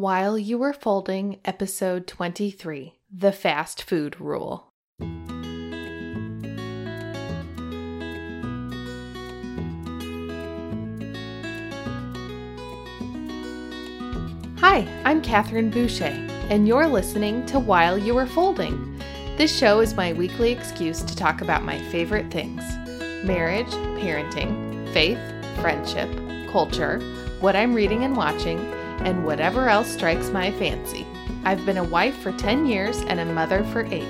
While You Were Folding, Episode 23 The Fast Food Rule. Hi, I'm Catherine Boucher, and you're listening to While You Were Folding. This show is my weekly excuse to talk about my favorite things marriage, parenting, faith, friendship, culture, what I'm reading and watching, and whatever else strikes my fancy. I've been a wife for 10 years and a mother for 8.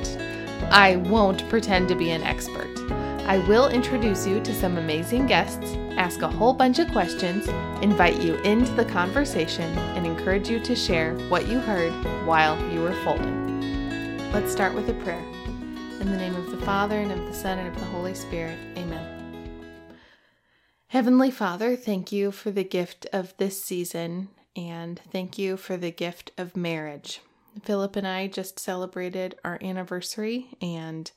I won't pretend to be an expert. I will introduce you to some amazing guests, ask a whole bunch of questions, invite you into the conversation, and encourage you to share what you heard while you were folding. Let's start with a prayer. In the name of the Father, and of the Son, and of the Holy Spirit. Amen. Heavenly Father, thank you for the gift of this season and thank you for the gift of marriage. Philip and I just celebrated our anniversary, and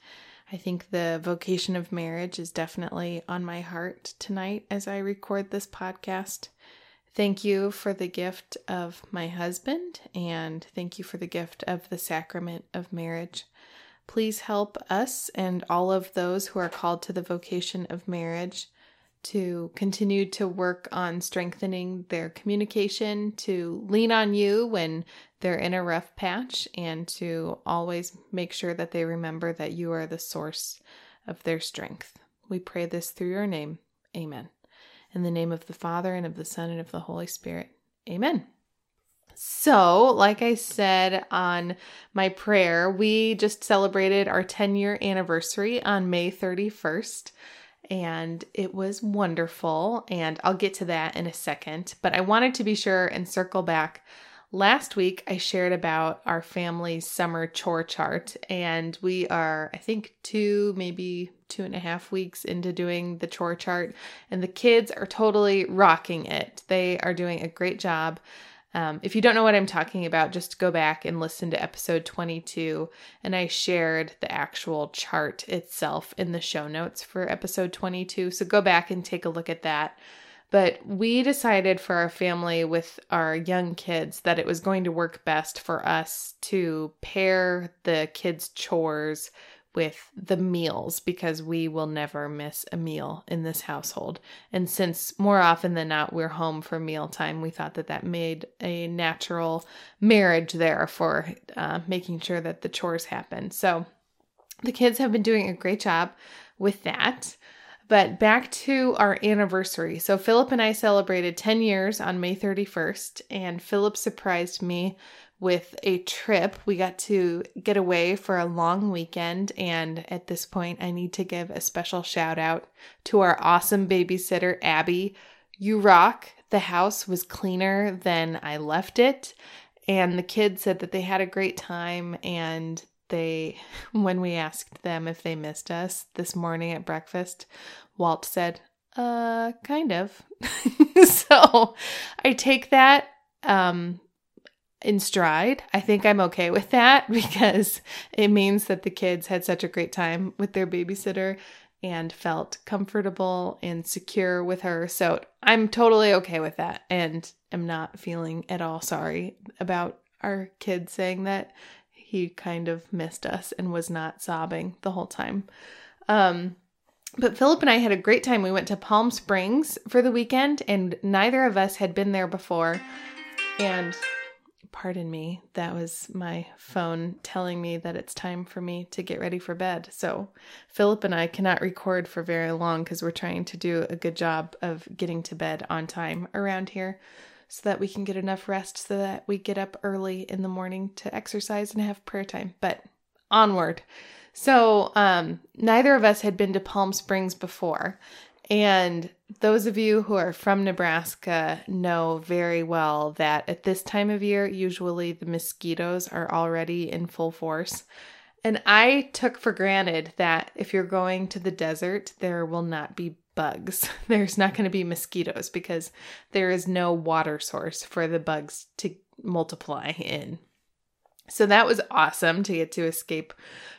I think the vocation of marriage is definitely on my heart tonight as I record this podcast. Thank you for the gift of my husband, and thank you for the gift of the sacrament of marriage. Please help us and all of those who are called to the vocation of marriage to continue to work on strengthening their communication, to lean on you when they're in a rough patch, and to always make sure that they remember that you are the source of their strength. We pray this through your name. Amen. In the name of the Father, and of the Son, and of the Holy Spirit. Amen. So, like I said on my prayer, we just celebrated our 10 year anniversary on May 31st and it was wonderful. And I'll get to that in a second. But I wanted to be sure and circle back. Last week, I shared about our family's summer chore chart, and we are, I think, two, maybe two and a half weeks into doing the chore chart, and the kids are totally rocking it. They are doing a great job. Um, if you don't know what I'm talking about, just go back and listen to episode 22. And I shared the actual chart itself in the show notes for episode 22. So go back and take a look at that. But we decided for our family with our young kids that it was going to work best for us to pair the kids' chores with the meals because we will never miss a meal in this household. And since more often than not we're home for mealtime, we thought that that made a natural marriage there for uh, making sure that the chores happen. So the kids have been doing a great job with that. But back to our anniversary. So, Philip and I celebrated 10 years on May 31st, and Philip surprised me with a trip. We got to get away for a long weekend, and at this point, I need to give a special shout out to our awesome babysitter, Abby. You rock. The house was cleaner than I left it, and the kids said that they had a great time. And they, when we asked them if they missed us this morning at breakfast, Walt said, uh, kind of. so I take that um in stride. I think I'm okay with that because it means that the kids had such a great time with their babysitter and felt comfortable and secure with her. So I'm totally okay with that and am not feeling at all sorry about our kid saying that he kind of missed us and was not sobbing the whole time. Um, but Philip and I had a great time. We went to Palm Springs for the weekend, and neither of us had been there before. And pardon me, that was my phone telling me that it's time for me to get ready for bed. So, Philip and I cannot record for very long because we're trying to do a good job of getting to bed on time around here so that we can get enough rest so that we get up early in the morning to exercise and have prayer time. But onward. So, um, neither of us had been to Palm Springs before. And those of you who are from Nebraska know very well that at this time of year, usually the mosquitoes are already in full force. And I took for granted that if you're going to the desert, there will not be bugs. There's not going to be mosquitoes because there is no water source for the bugs to multiply in. So that was awesome to get to escape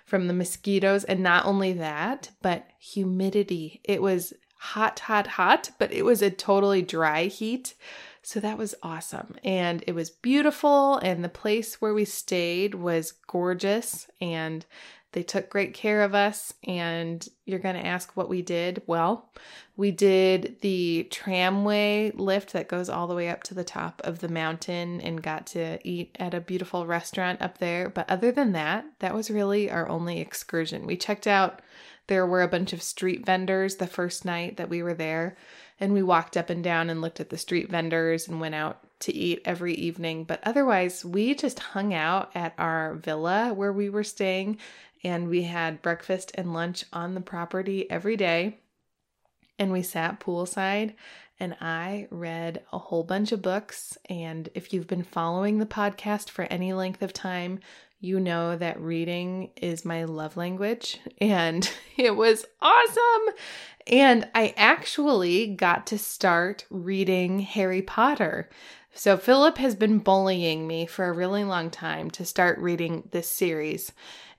from the mosquitoes. And not only that, but humidity. It was hot, hot, hot, but it was a totally dry heat. So that was awesome. And it was beautiful. And the place where we stayed was gorgeous. And they took great care of us. And you're going to ask what we did. Well, we did the tramway lift that goes all the way up to the top of the mountain and got to eat at a beautiful restaurant up there. But other than that, that was really our only excursion. We checked out, there were a bunch of street vendors the first night that we were there. And we walked up and down and looked at the street vendors and went out to eat every evening. But otherwise, we just hung out at our villa where we were staying and we had breakfast and lunch on the property every day. And we sat poolside and I read a whole bunch of books. And if you've been following the podcast for any length of time, you know that reading is my love language. And it was awesome. And I actually got to start reading Harry Potter. So, Philip has been bullying me for a really long time to start reading this series.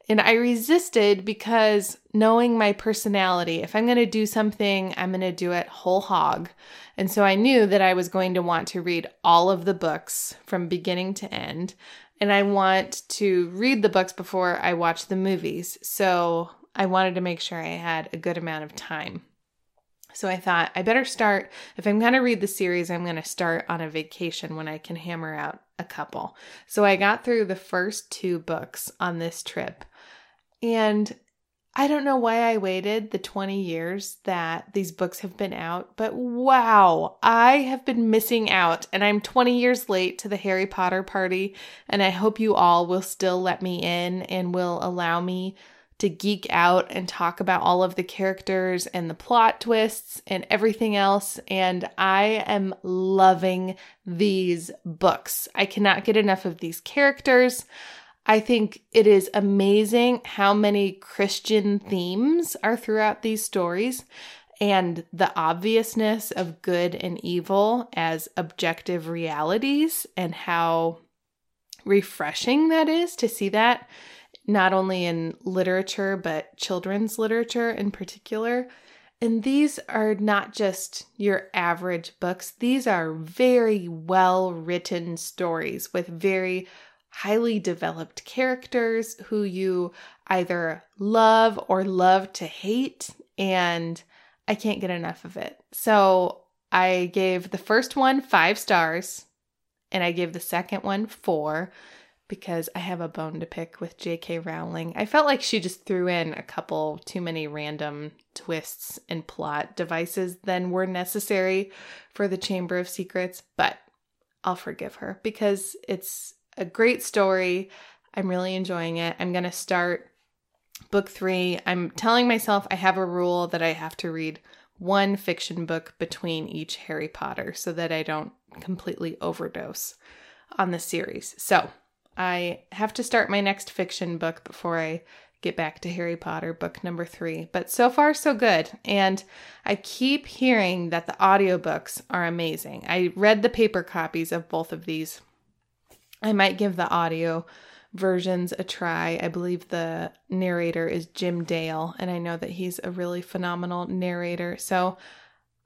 And I resisted because knowing my personality, if I'm going to do something, I'm going to do it whole hog. And so I knew that I was going to want to read all of the books from beginning to end. And I want to read the books before I watch the movies. So I wanted to make sure I had a good amount of time. So I thought I better start, if I'm going to read the series, I'm going to start on a vacation when I can hammer out a couple. So I got through the first two books on this trip. And I don't know why I waited the 20 years that these books have been out, but wow, I have been missing out and I'm 20 years late to the Harry Potter party. And I hope you all will still let me in and will allow me to geek out and talk about all of the characters and the plot twists and everything else. And I am loving these books. I cannot get enough of these characters. I think it is amazing how many Christian themes are throughout these stories and the obviousness of good and evil as objective realities and how refreshing that is to see that not only in literature, but children's literature in particular. And these are not just your average books, these are very well written stories with very highly developed characters who you either love or love to hate. And I can't get enough of it. So I gave the first one five stars and I gave the second one four because I have a bone to pick with J.K. Rowling. I felt like she just threw in a couple too many random twists and plot devices than were necessary for the Chamber of Secrets, but I'll forgive her because it's a great story. I'm really enjoying it. I'm going to start book three. I'm telling myself I have a rule that I have to read one fiction book between each Harry Potter so that I don't completely overdose on the series. So I have to start my next fiction book before I get back to Harry Potter book number three. But so far, so good. And I keep hearing that the audiobooks are amazing. I read the paper copies of both of these. I might give the audio versions a try. I believe the narrator is Jim Dale, and I know that he's a really phenomenal narrator. So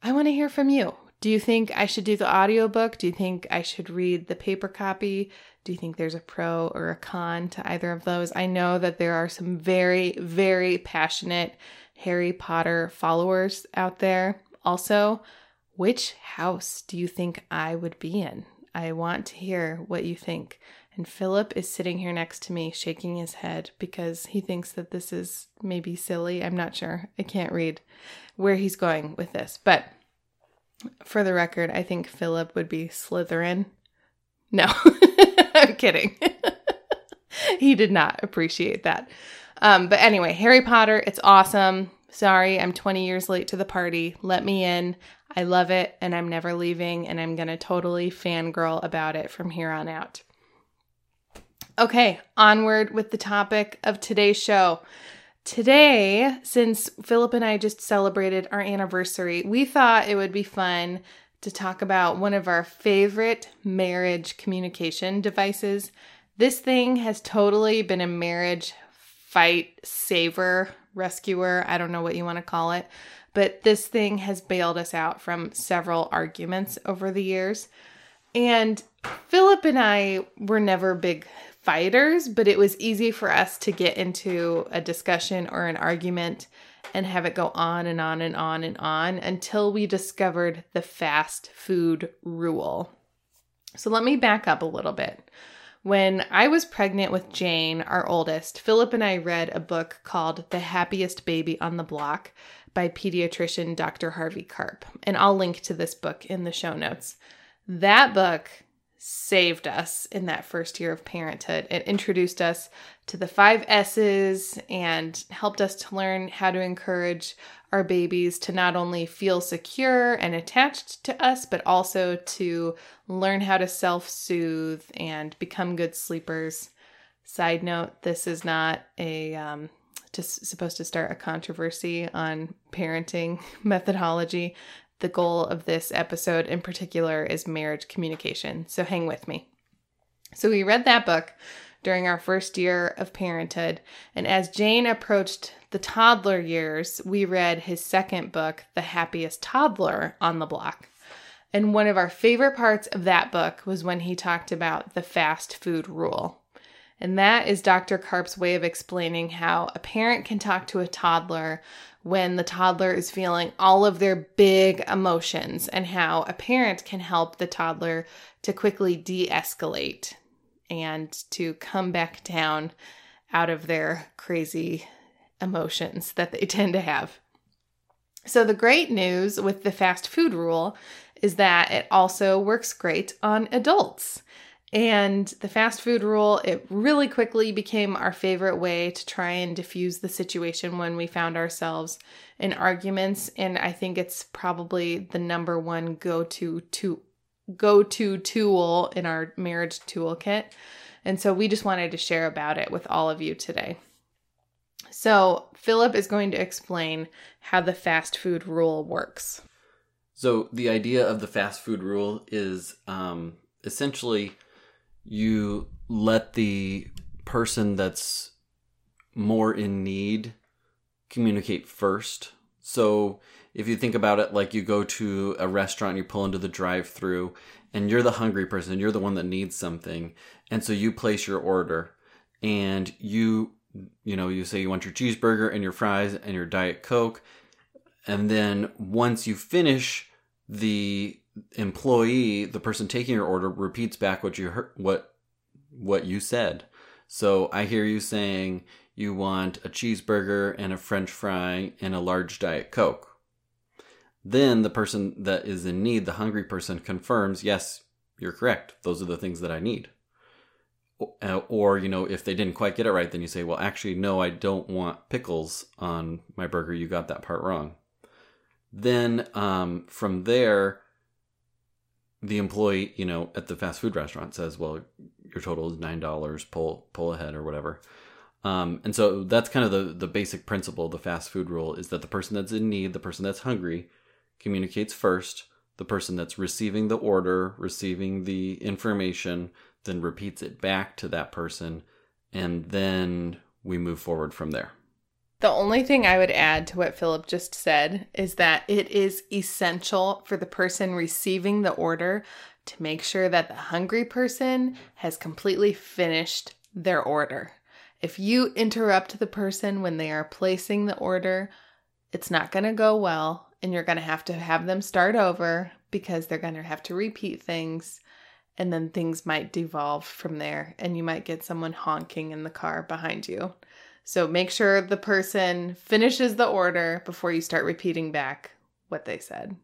I want to hear from you. Do you think I should do the audiobook? Do you think I should read the paper copy? Do you think there's a pro or a con to either of those? I know that there are some very, very passionate Harry Potter followers out there. Also, which house do you think I would be in? I want to hear what you think. And Philip is sitting here next to me, shaking his head because he thinks that this is maybe silly. I'm not sure. I can't read where he's going with this. But for the record, I think Philip would be Slytherin. No, I'm kidding. he did not appreciate that. Um, but anyway, Harry Potter, it's awesome. Sorry, I'm 20 years late to the party. Let me in. I love it and I'm never leaving, and I'm going to totally fangirl about it from here on out. Okay, onward with the topic of today's show. Today, since Philip and I just celebrated our anniversary, we thought it would be fun to talk about one of our favorite marriage communication devices. This thing has totally been a marriage fight saver, rescuer, I don't know what you want to call it, but this thing has bailed us out from several arguments over the years. And Philip and I were never big fighters, but it was easy for us to get into a discussion or an argument and have it go on and on and on and on until we discovered the fast food rule. So let me back up a little bit. When I was pregnant with Jane, our oldest, Philip and I read a book called The Happiest Baby on the Block by pediatrician Dr. Harvey Karp. And I'll link to this book in the show notes. That book saved us in that first year of parenthood. It introduced us to the five S's and helped us to learn how to encourage our babies to not only feel secure and attached to us, but also to learn how to self soothe and become good sleepers. Side note this is not a um, just supposed to start a controversy on parenting methodology. The goal of this episode in particular is marriage communication. So hang with me. So we read that book during our first year of parenthood. And as Jane approached the toddler years, we read his second book, The Happiest Toddler on the Block. And one of our favorite parts of that book was when he talked about the fast food rule. And that is Dr. Karp's way of explaining how a parent can talk to a toddler when the toddler is feeling all of their big emotions, and how a parent can help the toddler to quickly de escalate and to come back down out of their crazy emotions that they tend to have. So, the great news with the fast food rule is that it also works great on adults. And the fast food rule, it really quickly became our favorite way to try and diffuse the situation when we found ourselves in arguments. And I think it's probably the number one go to go to tool in our marriage toolkit. And so we just wanted to share about it with all of you today. So, Philip is going to explain how the fast food rule works. So, the idea of the fast food rule is um, essentially you let the person that's more in need communicate first. So if you think about it like you go to a restaurant, you pull into the drive through, and you're the hungry person, you're the one that needs something. And so you place your order and you you know, you say you want your cheeseburger and your fries and your diet coke. And then once you finish the employee, the person taking your order, repeats back what you heard, what what you said. So I hear you saying you want a cheeseburger and a French fry and a large diet coke. Then the person that is in need, the hungry person, confirms, yes, you're correct. Those are the things that I need. Or, you know, if they didn't quite get it right, then you say, well, actually, no, I don't want pickles on my burger. You got that part wrong. Then um, from there, the employee, you know, at the fast food restaurant says, "Well, your total is nine dollars. Pull pull ahead or whatever." Um, and so that's kind of the the basic principle. The fast food rule is that the person that's in need, the person that's hungry, communicates first. The person that's receiving the order, receiving the information, then repeats it back to that person, and then we move forward from there. The only thing I would add to what Philip just said is that it is essential for the person receiving the order to make sure that the hungry person has completely finished their order. If you interrupt the person when they are placing the order, it's not going to go well, and you're going to have to have them start over because they're going to have to repeat things, and then things might devolve from there, and you might get someone honking in the car behind you. So make sure the person finishes the order before you start repeating back what they said.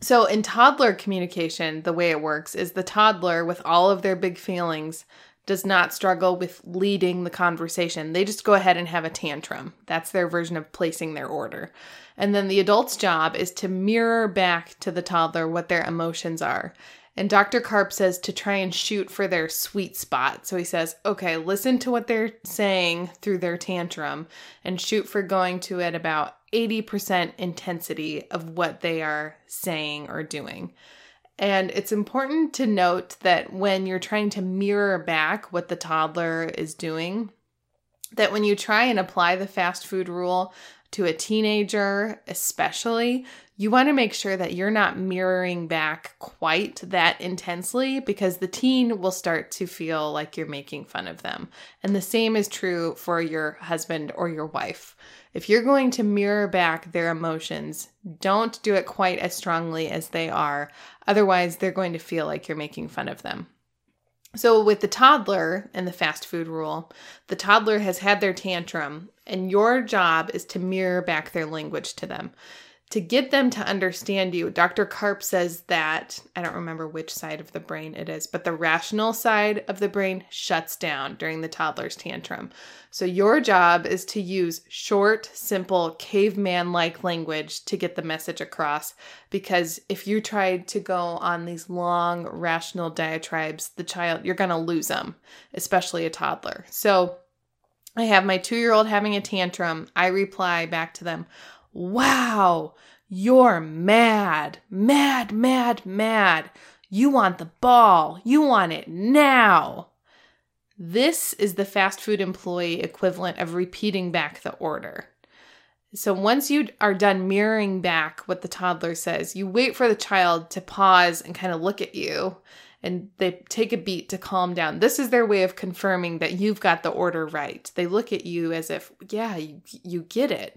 So in toddler communication, the way it works is the toddler, with all of their big feelings, does not struggle with leading the conversation. They just go ahead and have a tantrum. That's their version of placing their order. And then the adult's job is to mirror back to the toddler what their emotions are. And Dr. Karp says to try and shoot for their sweet spot. So he says, okay, listen to what they're saying through their tantrum and shoot for going to at about 80% intensity of what they are saying or doing. And it's important to note that when you're trying to mirror back what the toddler is doing, that when you try and apply the fast food rule, to a teenager, especially, you want to make sure that you're not mirroring back quite that intensely because the teen will start to feel like you're making fun of them. And the same is true for your husband or your wife. If you're going to mirror back their emotions, don't do it quite as strongly as they are. Otherwise, they're going to feel like you're making fun of them. So, with the toddler and the fast food rule, the toddler has had their tantrum, and your job is to mirror back their language to them to get them to understand you, Dr. Karp says that I don't remember which side of the brain it is, but the rational side of the brain shuts down during the toddler's tantrum. So, your job is to use short, simple, caveman like language to get the message across. Because if you try to go on these long, rational diatribes, the child, you're going to lose them, especially a toddler. So, I have my two year old having a tantrum. I reply back to them, Wow, you're mad, mad, mad, mad. You want the ball. You want it now. This is the fast food employee equivalent of repeating back the order. So once you are done mirroring back what the toddler says, you wait for the child to pause and kind of look at you and they take a beat to calm down. This is their way of confirming that you've got the order right. They look at you as if, yeah, you, you get it.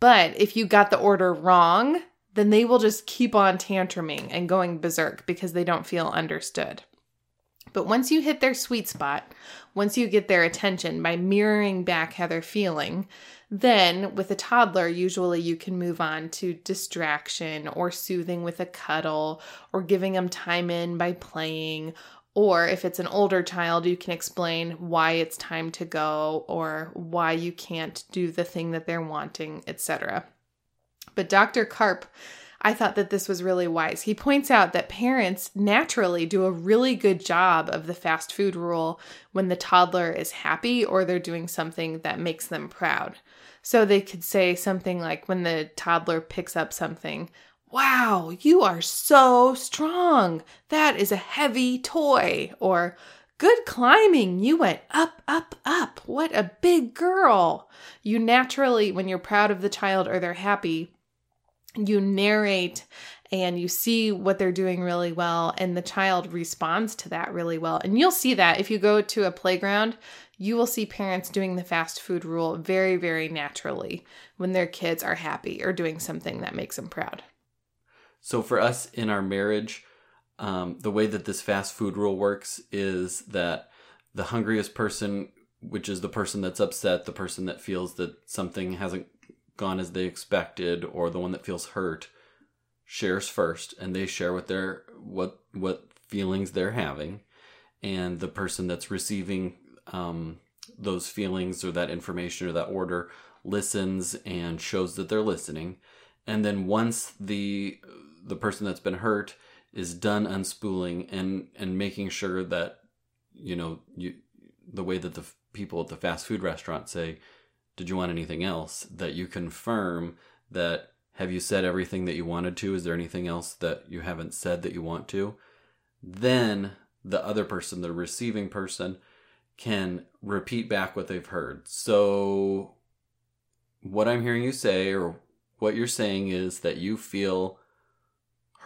But if you got the order wrong, then they will just keep on tantruming and going berserk because they don't feel understood. But once you hit their sweet spot, once you get their attention by mirroring back how they're feeling, then with a toddler, usually you can move on to distraction or soothing with a cuddle or giving them time in by playing or if it's an older child, you can explain why it's time to go or why you can't do the thing that they're wanting, etc. But Dr. Karp, I thought that this was really wise. He points out that parents naturally do a really good job of the fast food rule when the toddler is happy or they're doing something that makes them proud. So they could say something like when the toddler picks up something, Wow, you are so strong. That is a heavy toy. Or, Good climbing. You went up, up, up. What a big girl. You naturally, when you're proud of the child or they're happy, you narrate and you see what they're doing really well, and the child responds to that really well. And you'll see that if you go to a playground, you will see parents doing the fast food rule very, very naturally when their kids are happy or doing something that makes them proud. So for us in our marriage, um, the way that this fast food rule works is that the hungriest person, which is the person that's upset, the person that feels that something hasn't gone as they expected, or the one that feels hurt, shares first, and they share what their what what feelings they're having, and the person that's receiving um, those feelings or that information or that order listens and shows that they're listening, and then once the the person that's been hurt is done unspooling and and making sure that you know you the way that the people at the fast food restaurant say did you want anything else? that you confirm that have you said everything that you wanted to? Is there anything else that you haven't said that you want to? Then the other person the receiving person can repeat back what they've heard. So what i'm hearing you say or what you're saying is that you feel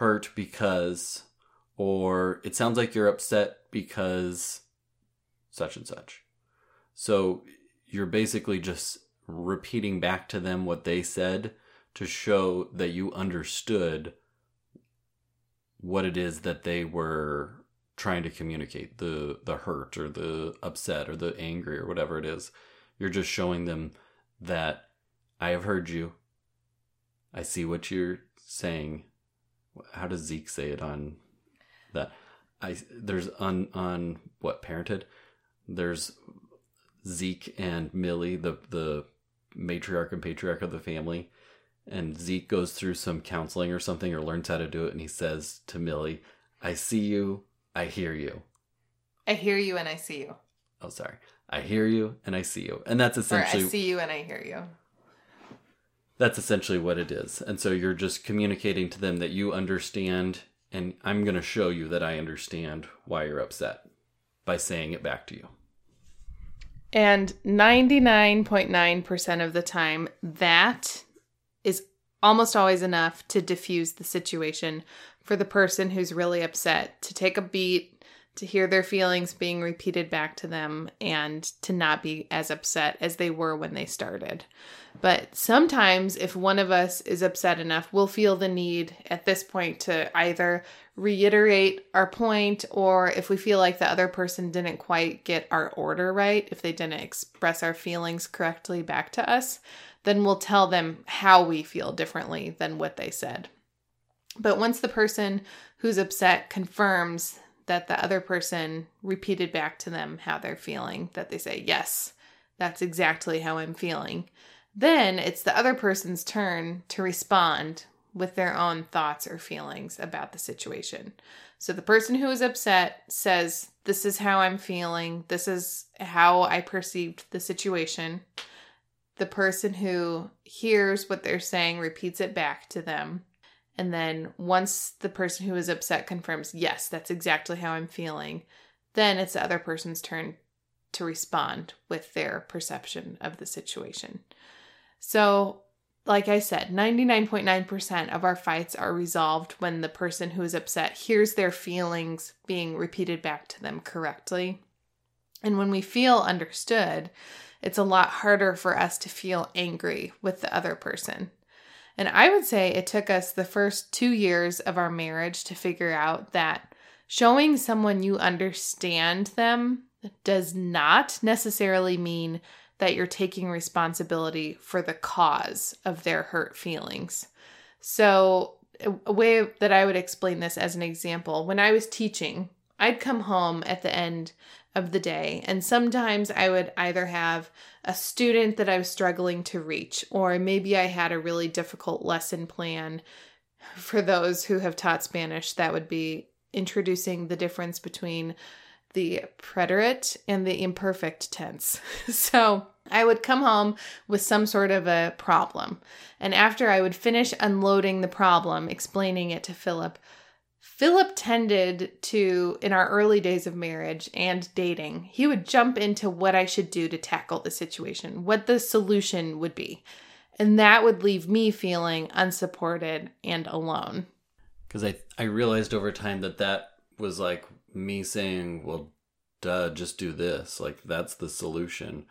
hurt because, or it sounds like you're upset because such and such. So you're basically just repeating back to them what they said to show that you understood what it is that they were trying to communicate the the hurt or the upset or the angry or whatever it is. You're just showing them that i have heard you. I see what you're saying how does Zeek say it on that? I there's on on what Parenthood. There's Zeek and Millie, the the matriarch and patriarch of the family, and Zeek goes through some counseling or something or learns how to do it, and he says to Millie, "I see you, I hear you." I hear you and I see you. Oh, sorry. I hear you and I see you, and that's essentially. Or I see you and I hear you. That's essentially what it is. And so you're just communicating to them that you understand, and I'm going to show you that I understand why you're upset by saying it back to you. And 99.9% of the time, that is almost always enough to diffuse the situation for the person who's really upset to take a beat, to hear their feelings being repeated back to them, and to not be as upset as they were when they started. But sometimes, if one of us is upset enough, we'll feel the need at this point to either reiterate our point, or if we feel like the other person didn't quite get our order right, if they didn't express our feelings correctly back to us, then we'll tell them how we feel differently than what they said. But once the person who's upset confirms that the other person repeated back to them how they're feeling, that they say, Yes, that's exactly how I'm feeling, then it's the other person's turn to respond with their own thoughts or feelings about the situation. So the person who is upset says, This is how I'm feeling. This is how I perceived the situation. The person who hears what they're saying repeats it back to them. And then once the person who is upset confirms, Yes, that's exactly how I'm feeling, then it's the other person's turn to respond with their perception of the situation. So like I said, 99.9% of our fights are resolved when the person who is upset hears their feelings being repeated back to them correctly. And when we feel understood, it's a lot harder for us to feel angry with the other person. And I would say it took us the first two years of our marriage to figure out that showing someone you understand them does not necessarily mean that you're taking responsibility for the cause of their hurt feelings. So, a way that I would explain this as an example when I was teaching, I'd come home at the end of the day, and sometimes I would either have a student that I was struggling to reach, or maybe I had a really difficult lesson plan. For those who have taught Spanish, that would be introducing the difference between the preterite and the imperfect tense. so I would come home with some sort of a problem. And after I would finish unloading the problem, explaining it to Philip, Philip tended to, in our early days of marriage and dating, he would jump into what I should do to tackle the situation, what the solution would be. And that would leave me feeling unsupported and alone. Because I, I realized over time that that was like me saying, well, duh, just do this. Like, that's the solution.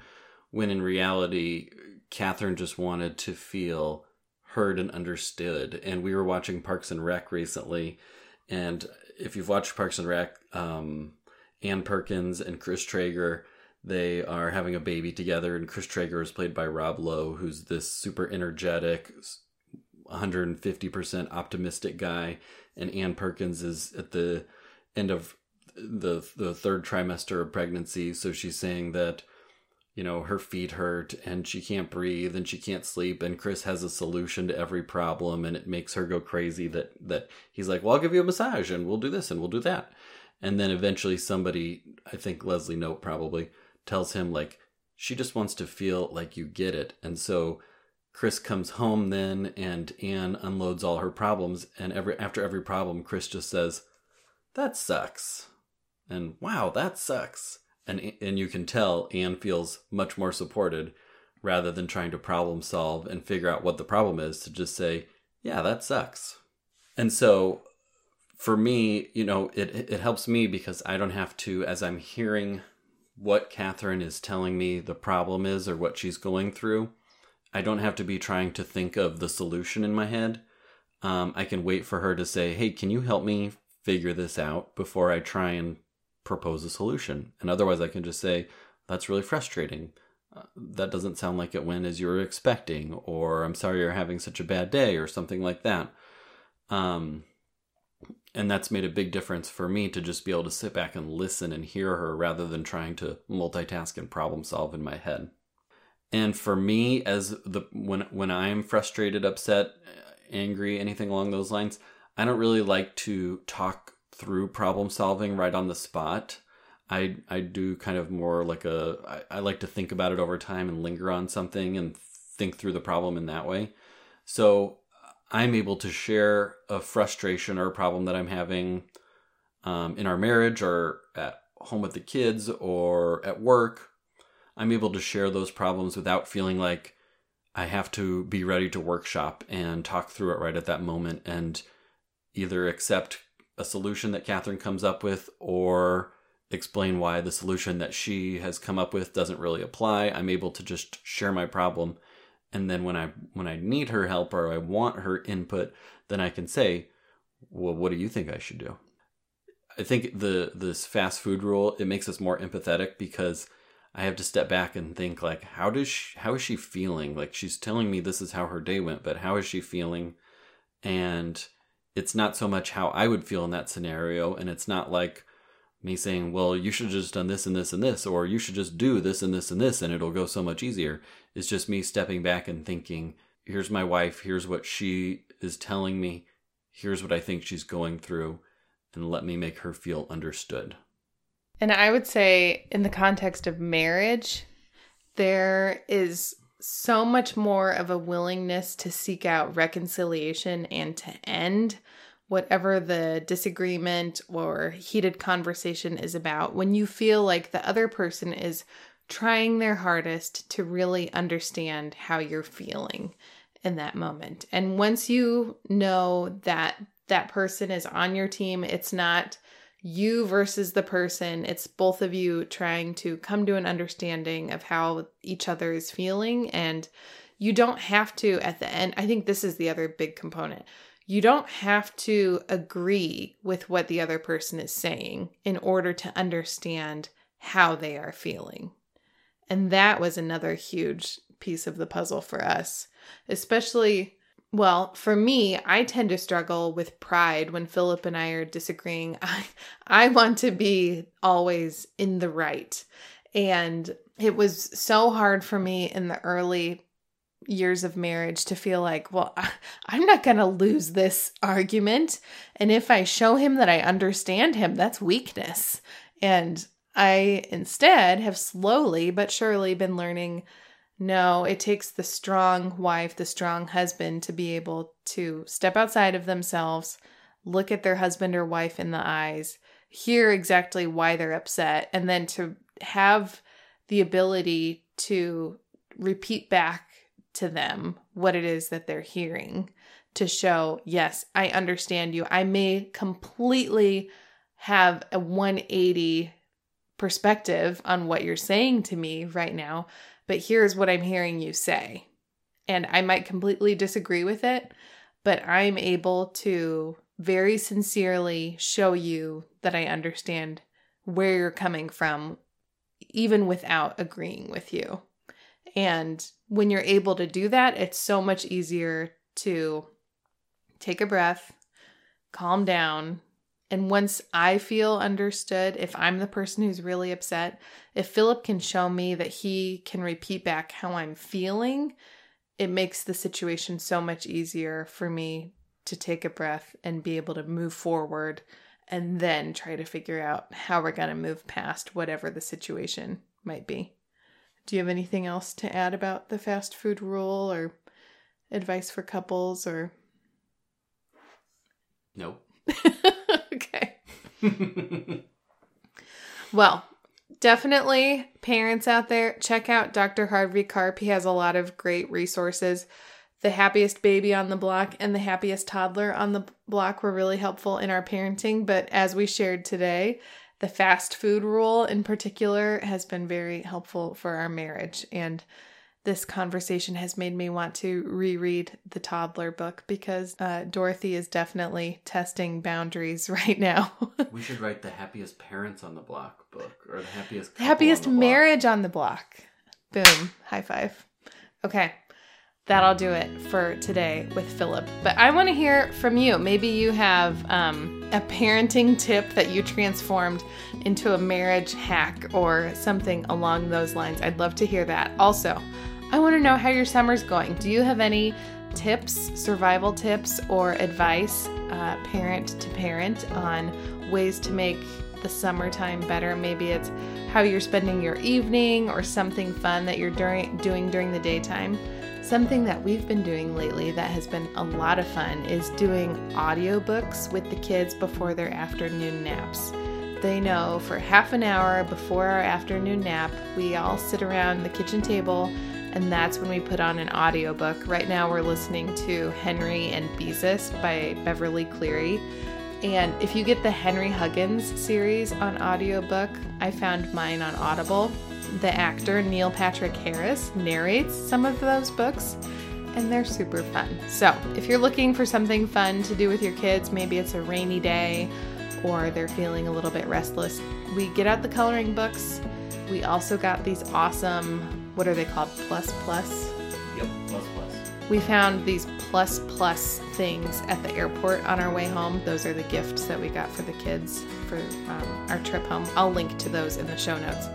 When in reality, Catherine just wanted to feel heard and understood. And we were watching Parks and Rec recently. And if you've watched Parks and Rec, um, Ann Perkins and Chris Traeger, they are having a baby together. And Chris Traeger is played by Rob Lowe, who's this super energetic, 150% optimistic guy. And Ann Perkins is at the end of the the third trimester of pregnancy so she's saying that you know her feet hurt and she can't breathe and she can't sleep. And Chris has a solution to every problem and it makes her go crazy that that he's like well I'll give you a massage and we'll do this and we'll do that. And then eventually somebody I think Leslie Knope probably tells him like she just wants to feel like you get it. And so Chris comes home then and Ann unloads all her problems and every after every problem Chris just says that sucks. And wow, that sucks. And and you can tell Ann feels much more supported rather than trying to problem solve and figure out what the problem is to just say, yeah, that sucks. And so for me, you know, it it helps me because I don't have to as I'm hearing what Catherine is telling me the problem is or what she's going through, I don't have to be trying to think of the solution in my head. Um, I can wait for her to say, "Hey, can you help me figure this out?" before I try and propose a solution. And otherwise, I can just say, that's really frustrating. Uh, that doesn't sound like it went as you were expecting, or I'm sorry you're having such a bad day, or something like that. Um, and that's made a big difference for me to just be able to sit back and listen and hear her rather than trying to multitask and problem solve in my head. And for me, as the when when I'm frustrated, upset, angry, anything along those lines, I don't really like to talk through problem solving right on the spot. I I do kind of more like a I, I like to think about it over time and linger on something and think through the problem in that way. So I'm able to share a frustration or a problem that I'm having um, in our marriage or at home with the kids or at work. I'm able to share those problems without feeling like I have to be ready to workshop and talk through it right at that moment and either accept a solution that Catherine comes up with or explain why the solution that she has come up with doesn't really apply. I'm able to just share my problem and then when I when I need her help or I want her input, then I can say, "Well, what do you think I should do?" I think the this fast food rule it makes us more empathetic because I have to step back and think like how does she, how is she feeling? Like she's telling me this is how her day went, but how is she feeling? And it's not so much how I would feel in that scenario and it's not like me saying, well, you should have just done this and this and this, or you should just do this and this and this, and it'll go so much easier. It's just me stepping back and thinking, here's my wife, here's what she is telling me, here's what I think she's going through, and let me make her feel understood. And I would say, in the context of marriage, there is so much more of a willingness to seek out reconciliation and to end whatever the disagreement or heated conversation is about, when you feel like the other person is trying their hardest to really understand how you're feeling in that moment. And once you know that that person is on your team, it's not you versus the person, it's both of you trying to come to an understanding of how each other is feeling. And you don't have to, at the end, I think this is the other big component you don't have to agree with what the other person is saying in order to understand how they are feeling. And that was another huge piece of the puzzle for us, especially. Well, for me, I tend to struggle with pride when Philip and I are disagreeing. I, I want to be always in the right. And it was so hard for me in the early years of marriage to feel like, well, I'm not going to lose this argument. And if I show him that I understand him, that's weakness. And I instead have slowly but surely been learning no, it takes the strong wife, the strong husband to be able to step outside of themselves, look at their husband or wife in the eyes, hear exactly why they're upset, and then to have the ability to repeat back to them what it is that they're hearing to show, yes, I understand you. I may completely have a 180 perspective on what you're saying to me right now, but here's what I'm hearing you say. And I might completely disagree with it, but I'm able to very sincerely show you that I understand where you're coming from, even without agreeing with you. And when you're able to do that, it's so much easier to take a breath, calm down. And once I feel understood, if I'm the person who's really upset, if Philip can show me that he can repeat back how I'm feeling, it makes the situation so much easier for me to take a breath and be able to move forward and then try to figure out how we're going to move past whatever the situation might be. Do you have anything else to add about the fast food rule or advice for couples or? No. okay. well, definitely parents out there, check out Dr. Harvey Karp. He has a lot of great resources. The happiest baby on the block and the happiest toddler on the block were really helpful in our parenting. But as we shared today, the fast food rule in particular has been very helpful for our marriage. And this conversation has made me want to reread the toddler book because uh, Dorothy is definitely testing boundaries right now. we should write the happiest parents on the block book or the happiest happiest on the marriage on the block. Boom! High five. Okay, that'll do it for today with Philip. But I want to hear from you. Maybe you have um, a parenting tip that you transformed into a marriage hack or something along those lines. I'd love to hear that. Also, I want to know how your summer's going. Do you have any tips, survival tips, or advice, uh, parent to parent, on ways to make the summertime better? Maybe it's how you're spending your evening or something fun that you're during, doing during the daytime. Something that we've been doing lately that has been a lot of fun is doing audiobooks with the kids before their afternoon naps. they know for half an hour before our afternoon nap, we all sit around the kitchen table and that's when we put on an audiobook. Right now we're listening to Henry and Beezus by Beverly Cleary. And if you get the Henry Huggins series on audiobook, I found mine on Audible. The actor Neil Patrick Harris narrates some of those books, and they're super fun. So, if you're looking for something fun to do with your kids, maybe it's a rainy day or they're feeling a little bit restless, we get out the coloring books. We also got these awesome, what are they called? Plus plus? Yep, plus plus. We found these plus plus things at the airport on our way home. Those are the gifts that we got for the kids for um, our trip home. I'll link to those in the show notes.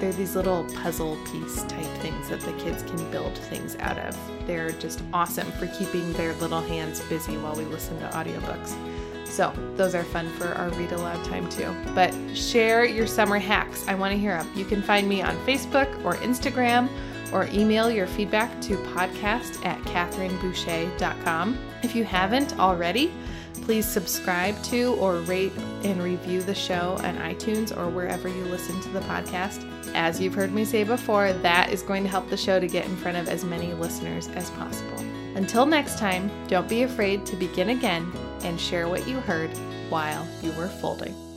They're these little puzzle piece type things that the kids can build things out of. They're just awesome for keeping their little hands busy while we listen to audiobooks. So, those are fun for our read aloud time too. But share your summer hacks. I want to hear them. You can find me on Facebook or Instagram or email your feedback to podcast at catherineboucher.com. If you haven't already, please subscribe to or rate and review the show on iTunes or wherever you listen to the podcast. As you've heard me say before, that is going to help the show to get in front of as many listeners as possible. Until next time, don't be afraid to begin again and share what you heard while you were folding.